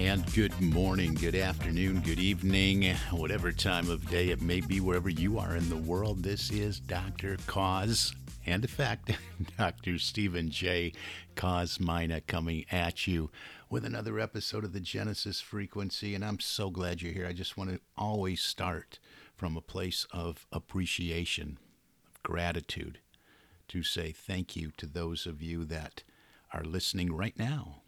And good morning, good afternoon, good evening, whatever time of day it may be, wherever you are in the world. This is Dr. Cause and Effect, Dr. Stephen J. Kosmyna coming at you with another episode of the Genesis Frequency. And I'm so glad you're here. I just want to always start from a place of appreciation, of gratitude, to say thank you to those of you that are listening right now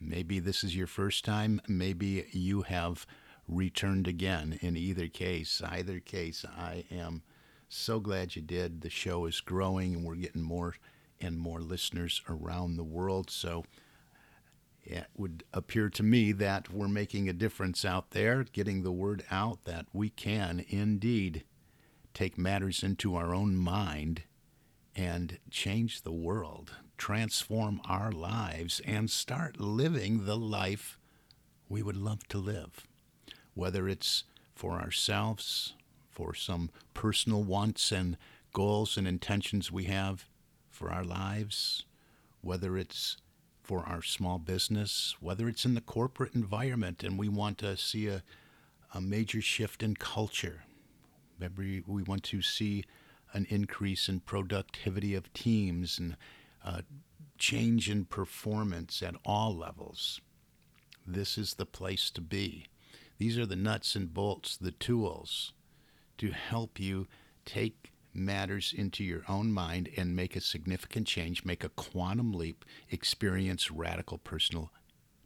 Maybe this is your first time. Maybe you have returned again. In either case, either case, I am so glad you did. The show is growing and we're getting more and more listeners around the world. So it would appear to me that we're making a difference out there, getting the word out that we can indeed take matters into our own mind and change the world transform our lives and start living the life we would love to live, whether it's for ourselves, for some personal wants and goals and intentions we have for our lives, whether it's for our small business, whether it's in the corporate environment and we want to see a, a major shift in culture. Maybe we want to see an increase in productivity of teams and uh, change in performance at all levels, this is the place to be. These are the nuts and bolts, the tools to help you take matters into your own mind and make a significant change, make a quantum leap, experience radical personal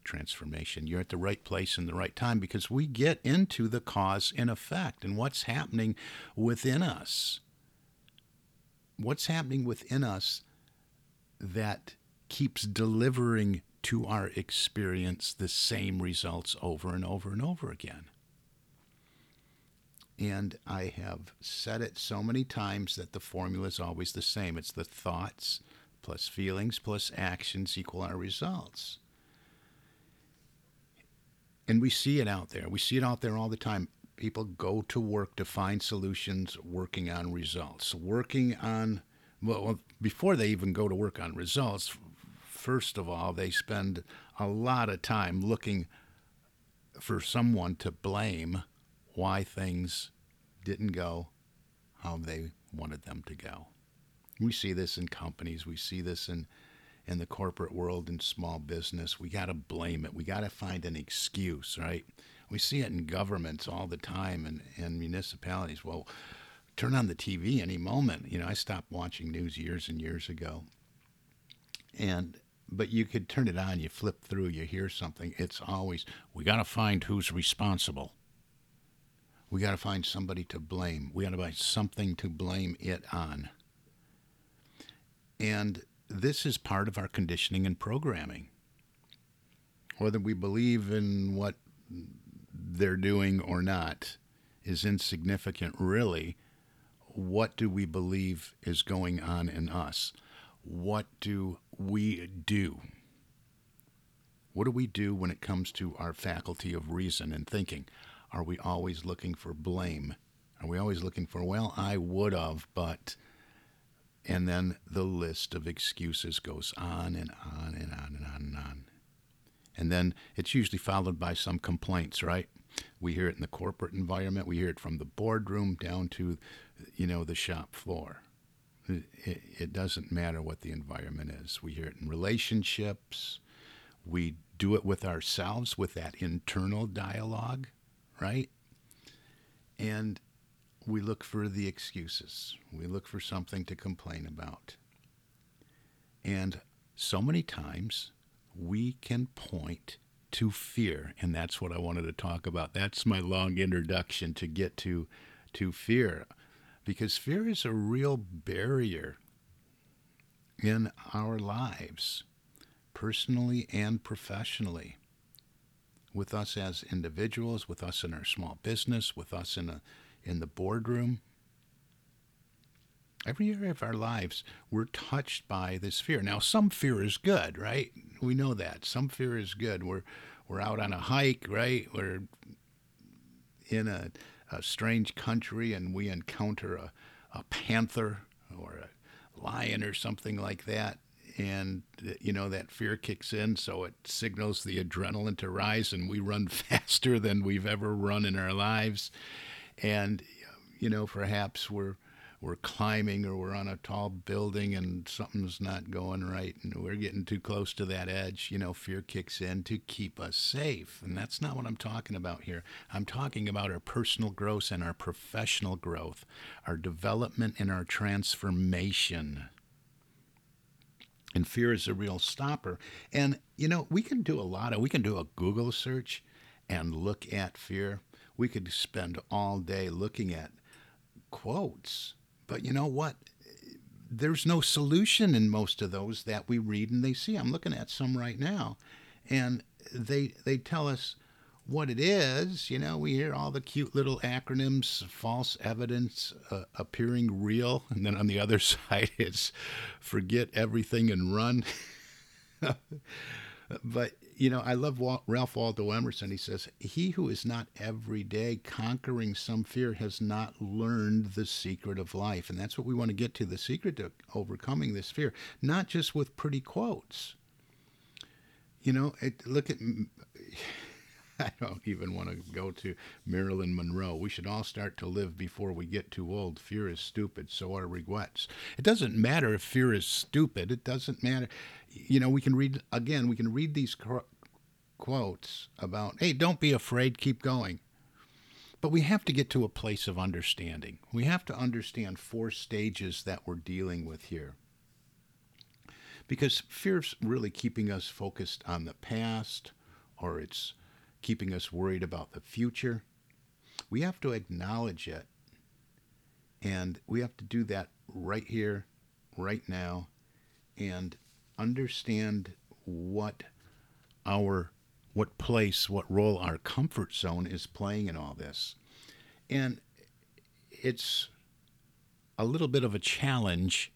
transformation. You're at the right place in the right time because we get into the cause and effect and what's happening within us. What's happening within us that keeps delivering to our experience the same results over and over and over again. And I have said it so many times that the formula is always the same. It's the thoughts plus feelings plus actions equal our results. And we see it out there. We see it out there all the time. People go to work to find solutions, working on results, working on well, before they even go to work on results, first of all, they spend a lot of time looking for someone to blame why things didn't go how they wanted them to go. We see this in companies, we see this in in the corporate world and small business. We got to blame it. We got to find an excuse, right? We see it in governments all the time and, and municipalities. Well, turn on the TV any moment. You know, I stopped watching news years and years ago. And but you could turn it on, you flip through, you hear something. It's always we got to find who's responsible. We got to find somebody to blame. We got to find something to blame it on. And this is part of our conditioning and programming. Whether we believe in what they're doing or not is insignificant, really what do we believe is going on in us? What do we do? What do we do when it comes to our faculty of reason and thinking? Are we always looking for blame? Are we always looking for, well, I would have, but. And then the list of excuses goes on and on and on and on and on. And then it's usually followed by some complaints, right? We hear it in the corporate environment. We hear it from the boardroom down to you know, the shop floor. It, it, doesn't matter what the environment is. We hear it in relationships. We do it with ourselves with that internal dialogue, right? And we look for the excuses. We look for something to complain about. And so many times we can point to fear, and that's what I wanted to talk about. That's my long introduction to get to to fear because fear is a real barrier in our lives, personally and professionally, with us as individuals, with us in our small business, with us in a in the boardroom. Every area of our lives, we're touched by this fear. Now, some fear is good, right? We know that. Some fear is good. We're we're out on a hike, right? We're in a, a strange country and we encounter a, a panther or a lion or something like that. And, you know, that fear kicks in, so it signals the adrenaline to rise, and we run faster than we've ever run in our lives. And, you know, perhaps we're we're climbing or we're on a tall building and something's not going right and we're getting too close to that edge, you know, fear kicks in to keep us safe. And that's not what I'm talking about here. I'm talking about our personal growth and our professional growth, our development and our transformation. And fear is a real stopper. And, you know, we can do a lot of, we can do a Google search and look at fear. We could spend all day looking at quotes but you know what? There's no solution in most of those that we read and they see. I'm looking at some right now, and they they tell us what it is. You know, we hear all the cute little acronyms, false evidence uh, appearing real, and then on the other side it's forget everything and run. but you know, I love Ralph Waldo Emerson. He says, He who is not every day conquering some fear has not learned the secret of life. And that's what we want to get to the secret to overcoming this fear, not just with pretty quotes. You know, it, look at. I don't even want to go to Marilyn Monroe. We should all start to live before we get too old. Fear is stupid, so are regrets. It doesn't matter if fear is stupid. It doesn't matter you know, we can read again. We can read these quotes about, "Hey, don't be afraid, keep going." But we have to get to a place of understanding. We have to understand four stages that we're dealing with here. Because fear's really keeping us focused on the past or it's keeping us worried about the future. We have to acknowledge it. And we have to do that right here, right now. And understand what our what place, what role our comfort zone is playing in all this. And it's a little bit of a challenge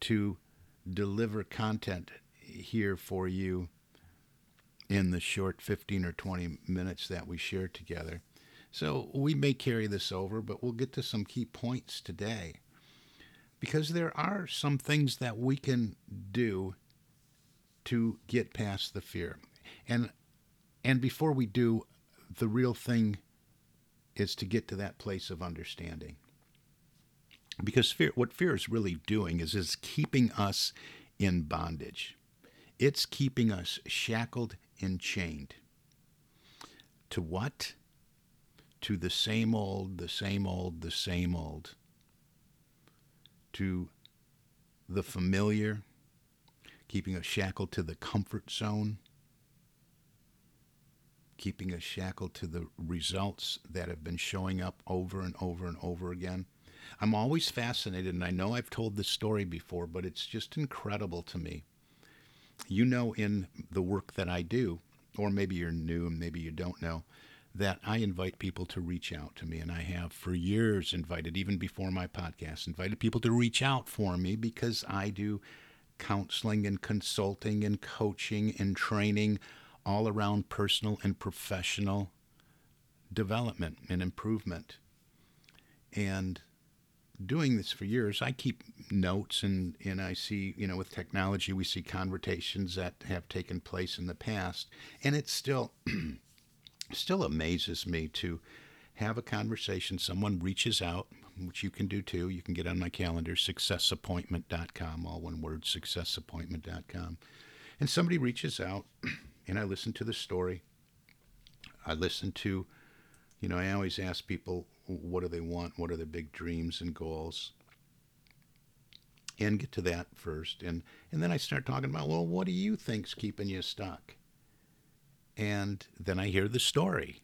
to deliver content here for you in the short 15 or 20 minutes that we share together. So we may carry this over, but we'll get to some key points today because there are some things that we can do to get past the fear. And and before we do, the real thing is to get to that place of understanding. Because fear what fear is really doing is is keeping us in bondage. It's keeping us shackled and chained. To what? To the same old, the same old, the same old to the familiar, keeping us shackled to the comfort zone, keeping us shackled to the results that have been showing up over and over and over again. I'm always fascinated, and I know I've told this story before, but it's just incredible to me. You know, in the work that I do, or maybe you're new and maybe you don't know, that I invite people to reach out to me. And I have for years invited, even before my podcast, invited people to reach out for me because I do counseling and consulting and coaching and training all around personal and professional development and improvement. And doing this for years, I keep notes and, and I see, you know, with technology, we see conversations that have taken place in the past. And it still still amazes me to have a conversation. Someone reaches out, which you can do too. You can get on my calendar, successappointment.com, all one word, successappointment.com. And somebody reaches out, and I listen to the story. I listen to, you know, I always ask people, what do they want? What are their big dreams and goals? and get to that first. And, and then I start talking about, well, what do you think's keeping you stuck? And then I hear the story,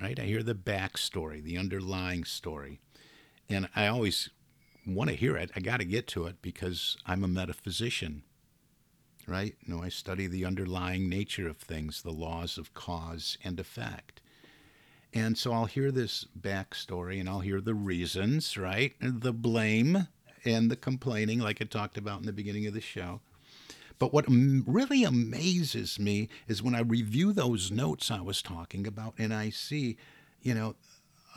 right? I hear the backstory, the underlying story. And I always want to hear it. I got to get to it because I'm a metaphysician, right? You know, I study the underlying nature of things, the laws of cause and effect. And so I'll hear this backstory and I'll hear the reasons, right? The blame and the complaining, like I talked about in the beginning of the show. But what really amazes me is when I review those notes I was talking about and I see, you know,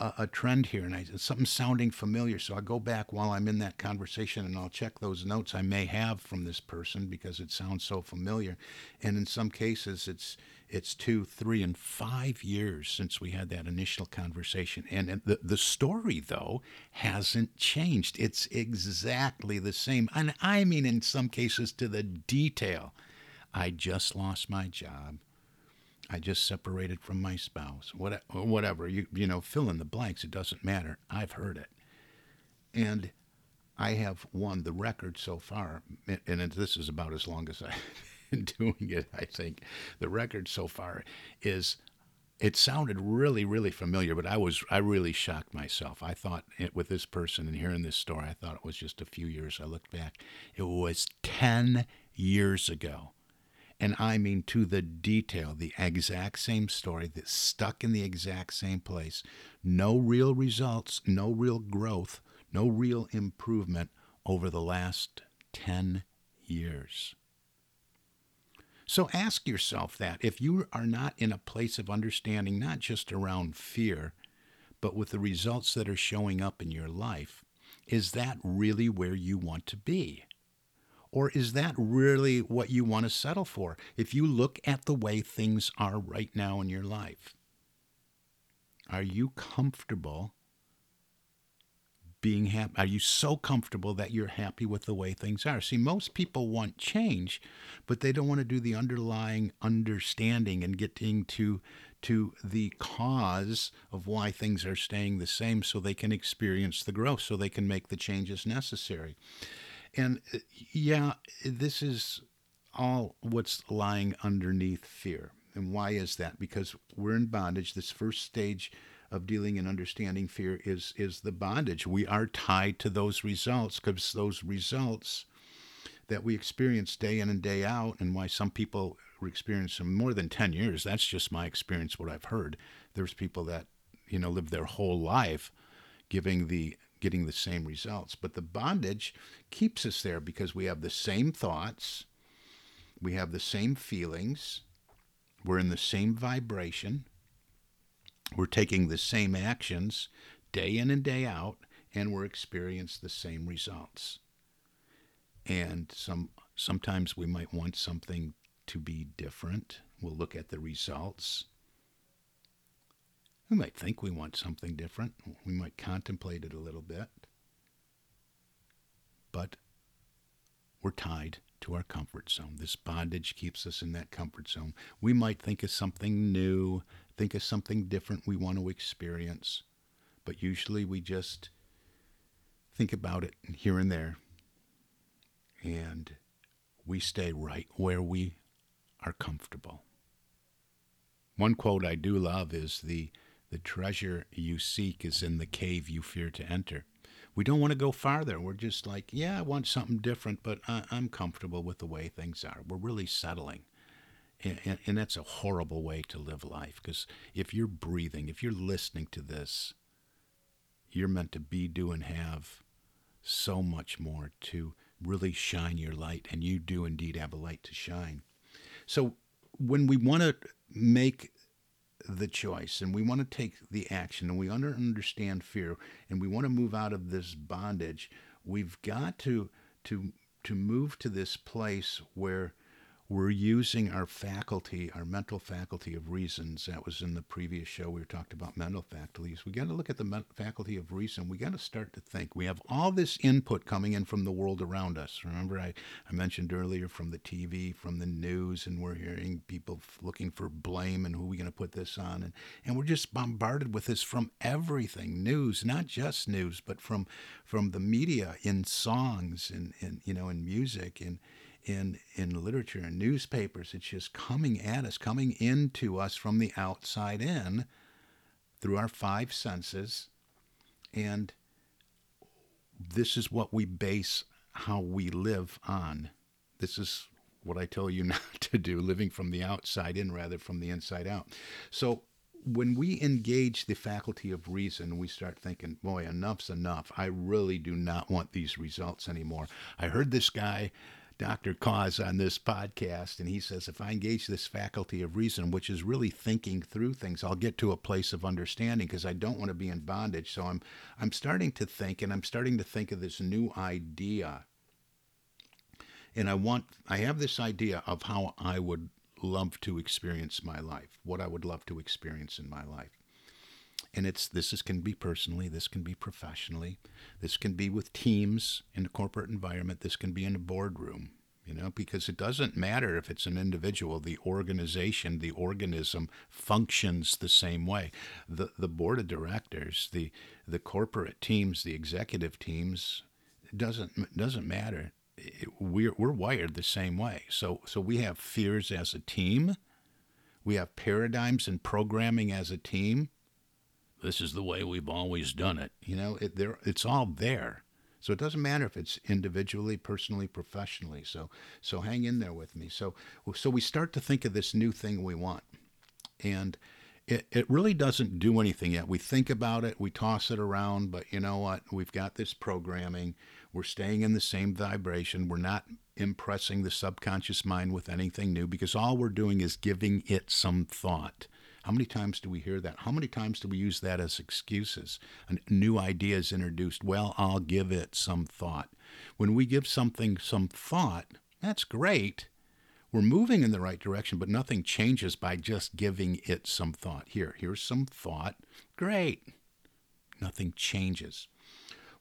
a, a trend here and I, something sounding familiar. So I go back while I'm in that conversation and I'll check those notes I may have from this person because it sounds so familiar. And in some cases, it's it's two, three, and five years since we had that initial conversation. And the, the story, though, hasn't changed. It's exactly the same. And I mean, in some cases, to the detail. I just lost my job. I just separated from my spouse. What, Whatever. You, you know, fill in the blanks. It doesn't matter. I've heard it. And I have won the record so far. And this is about as long as I doing it, I think. The record so far is it sounded really, really familiar, but I was I really shocked myself. I thought it, with this person and hearing this story, I thought it was just a few years. I looked back, it was ten years ago, and I mean to the detail, the exact same story that stuck in the exact same place. No real results, no real growth, no real improvement over the last ten years. So ask yourself that. If you are not in a place of understanding, not just around fear, but with the results that are showing up in your life, is that really where you want to be? Or is that really what you want to settle for if you look at the way things are right now in your life? Are you comfortable being happy? Are you so comfortable that you're happy with the way things are? See, most people want change, but they don't want to do the underlying understanding and getting to to the cause of why things are staying the same so they can experience the growth so they can make the changes necessary. And uh, yeah, this is all what's lying underneath fear. And why is that? Because we're in bondage. This first stage of dealing and understanding fear is is the bondage. We are tied to those results because those results that we experience day in and day out, and why some people experience them more than ten years. That's just my experience. What I've heard. There's people that you know live their whole life giving the getting the same results, but the bondage keeps us there because we have the same thoughts, we have the same feelings, we're in the same vibration we're taking the same actions day in and day out, and we're experiencing the same results. And some sometimes we might want something to be different. We'll look at the results. We might think we want something different. We might contemplate it a little bit. But we're tied to our comfort zone. This bondage keeps us in that comfort zone. We might think of something new, think of something different we want to experience. But usually we just think about it here and there. And we stay right where we are comfortable. One quote I do love is the the treasure you seek is in the cave you fear to enter. We don't want to go farther. We're just like, yeah, I want something different, but I, I'm comfortable with the way things are. We're really settling. And, and, that's a horrible way to live life because if you're breathing, if you're listening to this, you're meant to be, do, and have so much more to really shine your light. And you do indeed have a light to shine. So when we want to make the choice and we want to take the action and we understand fear and we want to move out of this bondage, we've got to to to move to this place where we're using our faculty, our mental faculty of reasons. That was in the previous show. We talked about mental faculties. We got to look at the faculty of reason. We got to start to think. We have all this input coming in from the world around us. Remember, I, I mentioned earlier from the TV, from the news, and we're hearing people looking for blame and who are we going to put this on. And, and we're just bombarded with this from everything news, not just news, but from, from the media in songs and, and you know, in music. And, in in literature and newspapers. It's just coming at us, coming into us from the outside in through our five senses. And this is what we base how we live on. This is what I tell you not to do, living from the outside in rather from the inside out. So when we engage the faculty of reason, we start thinking, boy, enough's enough. I really do not want these results anymore. I heard this guy Dr. Cause on this podcast, and he says if I engage this faculty of reason, which is really thinking through things, I'll get to a place of understanding because I don't want to be in bondage. So I'm I'm starting to think, and I'm starting to think of this new idea. And I want I have this idea of how I would love to experience my life, what I would love to experience in my life and it's this is, can be personally this can be professionally this can be with teams in a corporate environment this can be in a boardroom you know because it doesn't matter if it's an individual the organization the organism functions the same way. The the board of directors the the corporate teams the executive teams doesn't doesn't matter. It, we're we're wired the same way. So so we have fears as a team. We have paradigms and programming as a team this is the way we've always done it. You know, it, there, it's all there. So it doesn't matter if it's individually, personally, professionally. So so hang in there with me. So so we start to think of this new thing we want. And it, it really doesn't do anything yet. We think about it, we toss it around, but you know what? We've got this programming. We're staying in the same vibration. We're not impressing the subconscious mind with anything new because all we're doing is giving it some thought. How many times do we hear that? How many times do we use that as excuses? A new idea is introduced. Well, I'll give it some thought. When we give something some thought, that's great. We're moving in the right direction, but nothing changes by just giving it some thought. Here, here's some thought. Great. Nothing changes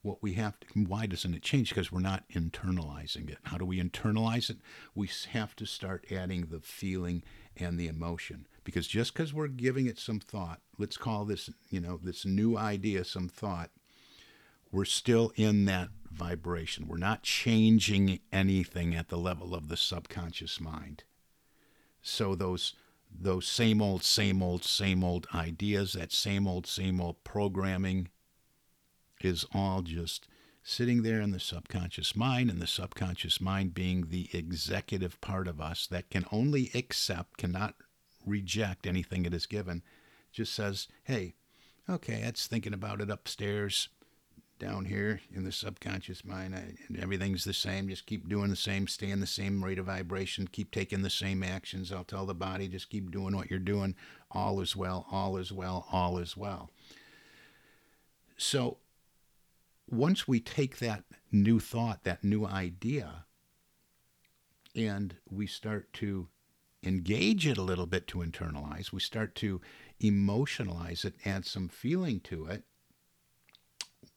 what we have to, why doesn't it change? Because we're not internalizing it. How do we internalize it? We have to start adding the feeling and the emotion. Because just because we're giving it some thought, let's call this, you know, this new idea some thought, we're still in that vibration. We're not changing anything at the level of the subconscious mind. So those those same old, same old, same old ideas, that same old, same old programming is all just sitting there in the subconscious mind, and the subconscious mind being the executive part of us that can only accept, cannot reject anything it is given. Just says, hey, okay, that's thinking about it upstairs, down here in the subconscious mind. I, everything's the same. Just keep doing the same, stay in the same rate of vibration, keep taking the same actions. I'll tell the body, just keep doing what you're doing. All is well, all is well, all is well. So once we take that new thought, that new idea, and we start to engage it a little bit to internalize, we start to emotionalize it, add some feeling to it,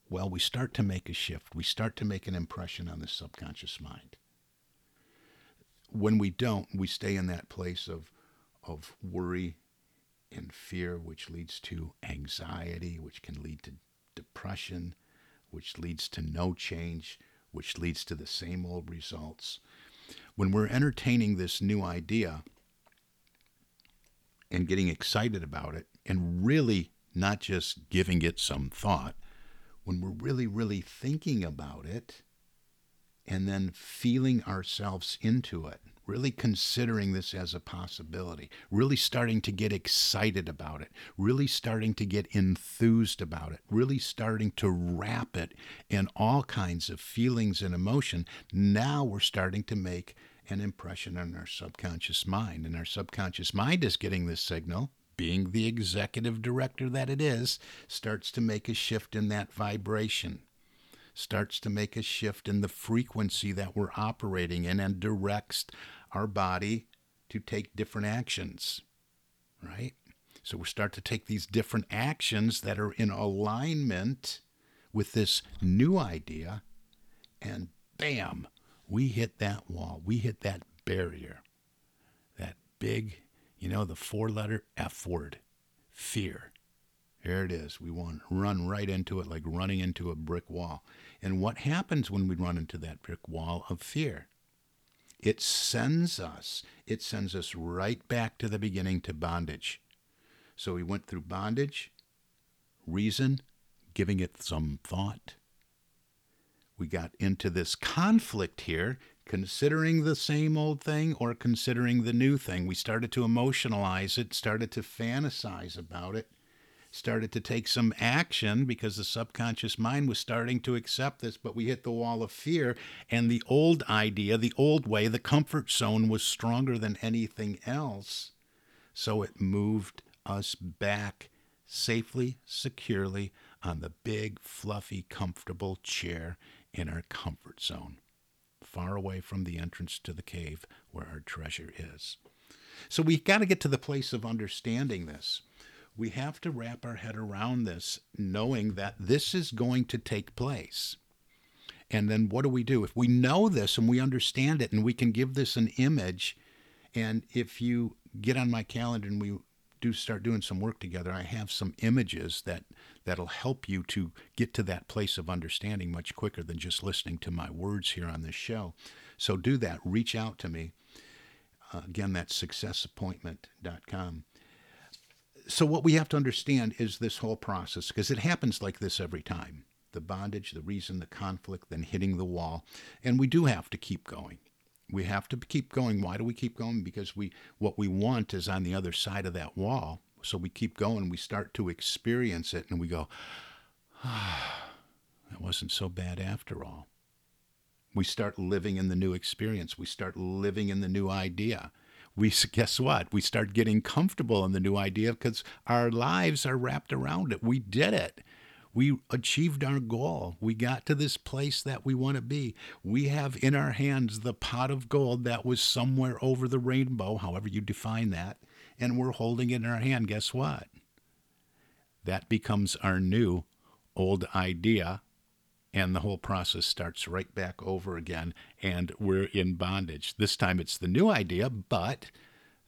well, we start to make a shift. We start to make an impression on the subconscious mind. When we don't, we stay in that place of, of worry and fear, which leads to anxiety, which can lead to depression, which leads to no change, which leads to the same old results. When we're entertaining this new idea, and getting excited about it and really not just giving it some thought, when we're really, really thinking about it and then feeling ourselves into it, really considering this as a possibility, really starting to get excited about it, really starting to get enthused about it, really starting to wrap it in all kinds of feelings and emotion, now we're starting to make an impression on our subconscious mind. And our subconscious mind is getting this signal, being the executive director that it is, starts to make a shift in that vibration, starts to make a shift in the frequency that we're operating in, and directs our body to take different actions, right? So we start to take these different actions that are in alignment with this new idea, and bam, we hit that wall. We hit that barrier. That big, you know, the four letter F word fear. There it is. We want to run right into it like running into a brick wall. And what happens when we run into that brick wall of fear? It sends us, it sends us right back to the beginning to bondage. So we went through bondage, reason, giving it some thought. We got into this conflict here, considering the same old thing or considering the new thing. We started to emotionalize it, started to fantasize about it, started to take some action because the subconscious mind was starting to accept this, but we hit the wall of fear, and the old idea, the old way, the comfort zone was stronger than anything else. So it moved us back safely, securely on the big, fluffy, comfortable chair in our comfort zone, far away from the entrance to the cave where our treasure is. So we've got to get to the place of understanding this we have to wrap our head around this, knowing that this is going to take place. And then what do we do? If we know this and we understand it and we can give this an image, and if you get on my calendar and we do start doing some work together, I have some images that that'll help you to get to that place of understanding much quicker than just listening to my words here on this show. So do that. Reach out to me. Uh, again, that's successappointment.com so what we have to understand is this whole process because it happens like this every time. The bondage the reason the conflict then hitting the wall. And we do have to keep going. We have to keep going. Why do we keep going? Because we what we want is on the other side of that wall. So we keep going. We start to experience it and we go ah that wasn't so bad after all. We start living in the new experience. We start living in the new idea we guess what? We start getting comfortable in the new idea because our lives are wrapped around it. We did it. We achieved our goal. We got to this place that we want to be. We have in our hands the pot of gold that was somewhere over the rainbow, however you define that, and we're holding it in our hand. Guess what? That becomes our new old idea and the whole process starts right back over again and we're in bondage. This time it's the new idea but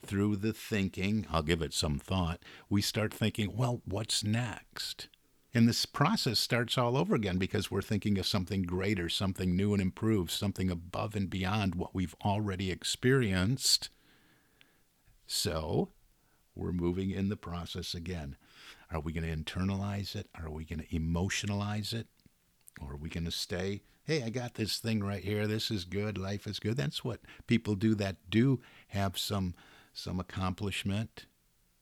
through the thinking i'll give it some thought we start thinking well what's next? And this process starts all over again because we're thinking of something greater something new and improved something above and beyond what we've already experienced. So we're moving in the process again. Are we going to internalize it? Are we going to emotionalize it or are we going to stay? Hey, I got this thing right here. This is good. Life is good. That's what people do that do have some some accomplishment,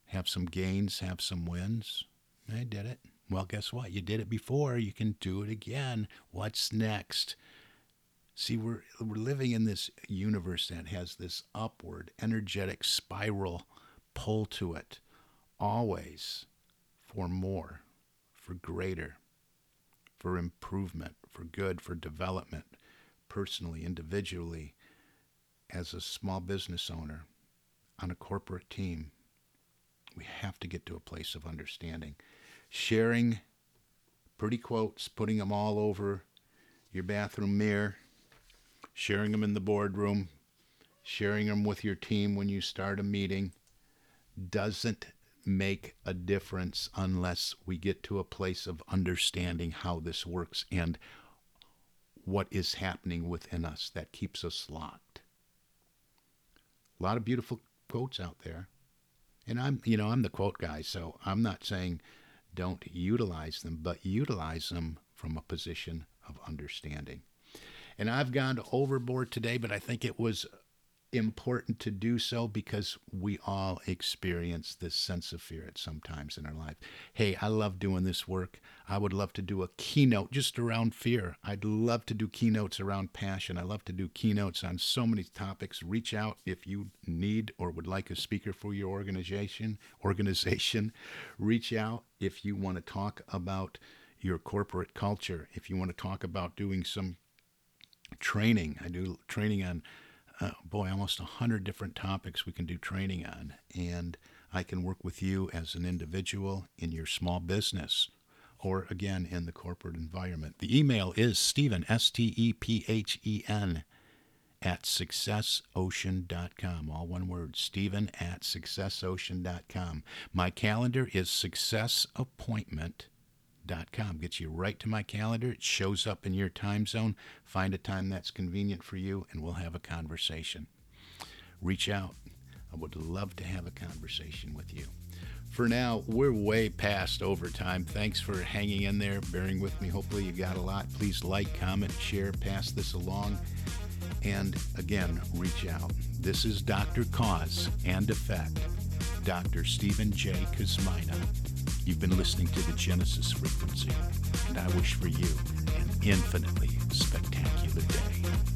have some gains, have some wins. I did it. Well, guess what? You did it before. You can do it again. What's next? See, we're we're living in this universe that has this upward energetic spiral pull to it, always for more, for greater for improvement, for good, for development, personally, individually, as a small business owner, on a corporate team. We have to get to a place of understanding. Sharing pretty quotes, putting them all over your bathroom mirror, sharing them in the boardroom, sharing them with your team when you start a meeting doesn't make a difference unless we get to a place of understanding how this works and what is happening within us that keeps us locked. A lot of beautiful quotes out there. And I'm, you know, I'm the quote guy, so I'm not saying don't utilize them, but utilize them from a position of understanding. And I've gone overboard today, but I think it was important to do so because we all experience this sense of fear at some times in our life. Hey, I love doing this work. I would love to do a keynote just around fear. I'd love to do keynotes around passion. I love to do keynotes on so many topics. Reach out if you need or would like a speaker for your organization. Organization, reach out if you want to talk about your corporate culture. If you want to talk about doing some training, I do training on uh, boy, almost 100 different topics we can do training on. And I can work with you as an individual in your small business or again in the corporate environment. The email is Stephen, S T E P H E N, at successocean.com. All one word, Stephen at successocean.com. My calendar is successappointment.com. Gets you right to my calendar. It shows up in your time zone. Find a time that's convenient for you, and we'll have a conversation. Reach out. I would love to have a conversation with you. For now, we're way past overtime. Thanks for hanging in there, bearing with me. Hopefully, you got a lot. Please like, comment, share, pass this along. And again, reach out. This is Dr. Cause and Effect, Dr. Stephen J. Kosmyna. You've been listening to the Genesis frequency, and I wish for you an infinitely spectacular day.